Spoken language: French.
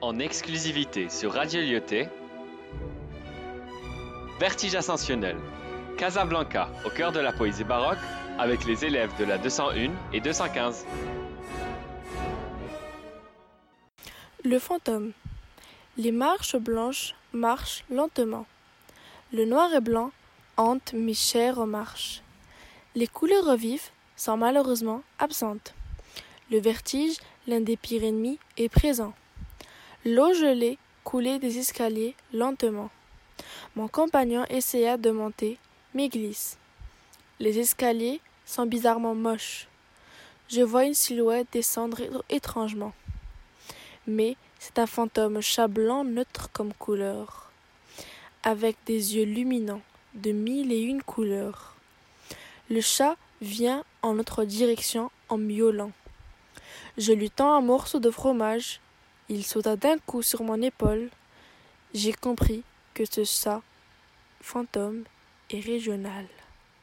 en exclusivité sur Radio Lyoté. Vertige ascensionnel. Casablanca, au cœur de la poésie baroque, avec les élèves de la 201 et 215. Le fantôme. Les marches blanches marchent lentement. Le noir et blanc hante mes chères marches. Les couleurs vives sont malheureusement absentes. Le vertige, l'un des pires ennemis, est présent. L'eau gelée coulait des escaliers lentement. Mon compagnon essaya de monter, mais glisse. Les escaliers sont bizarrement moches. Je vois une silhouette descendre étrangement. Mais c'est un fantôme chat blanc neutre comme couleur, avec des yeux luminants de mille et une couleurs. Le chat vient en notre direction en miaulant. Je lui tends un morceau de fromage. Il sauta d'un coup sur mon épaule. J'ai compris que ce chat fantôme est régional.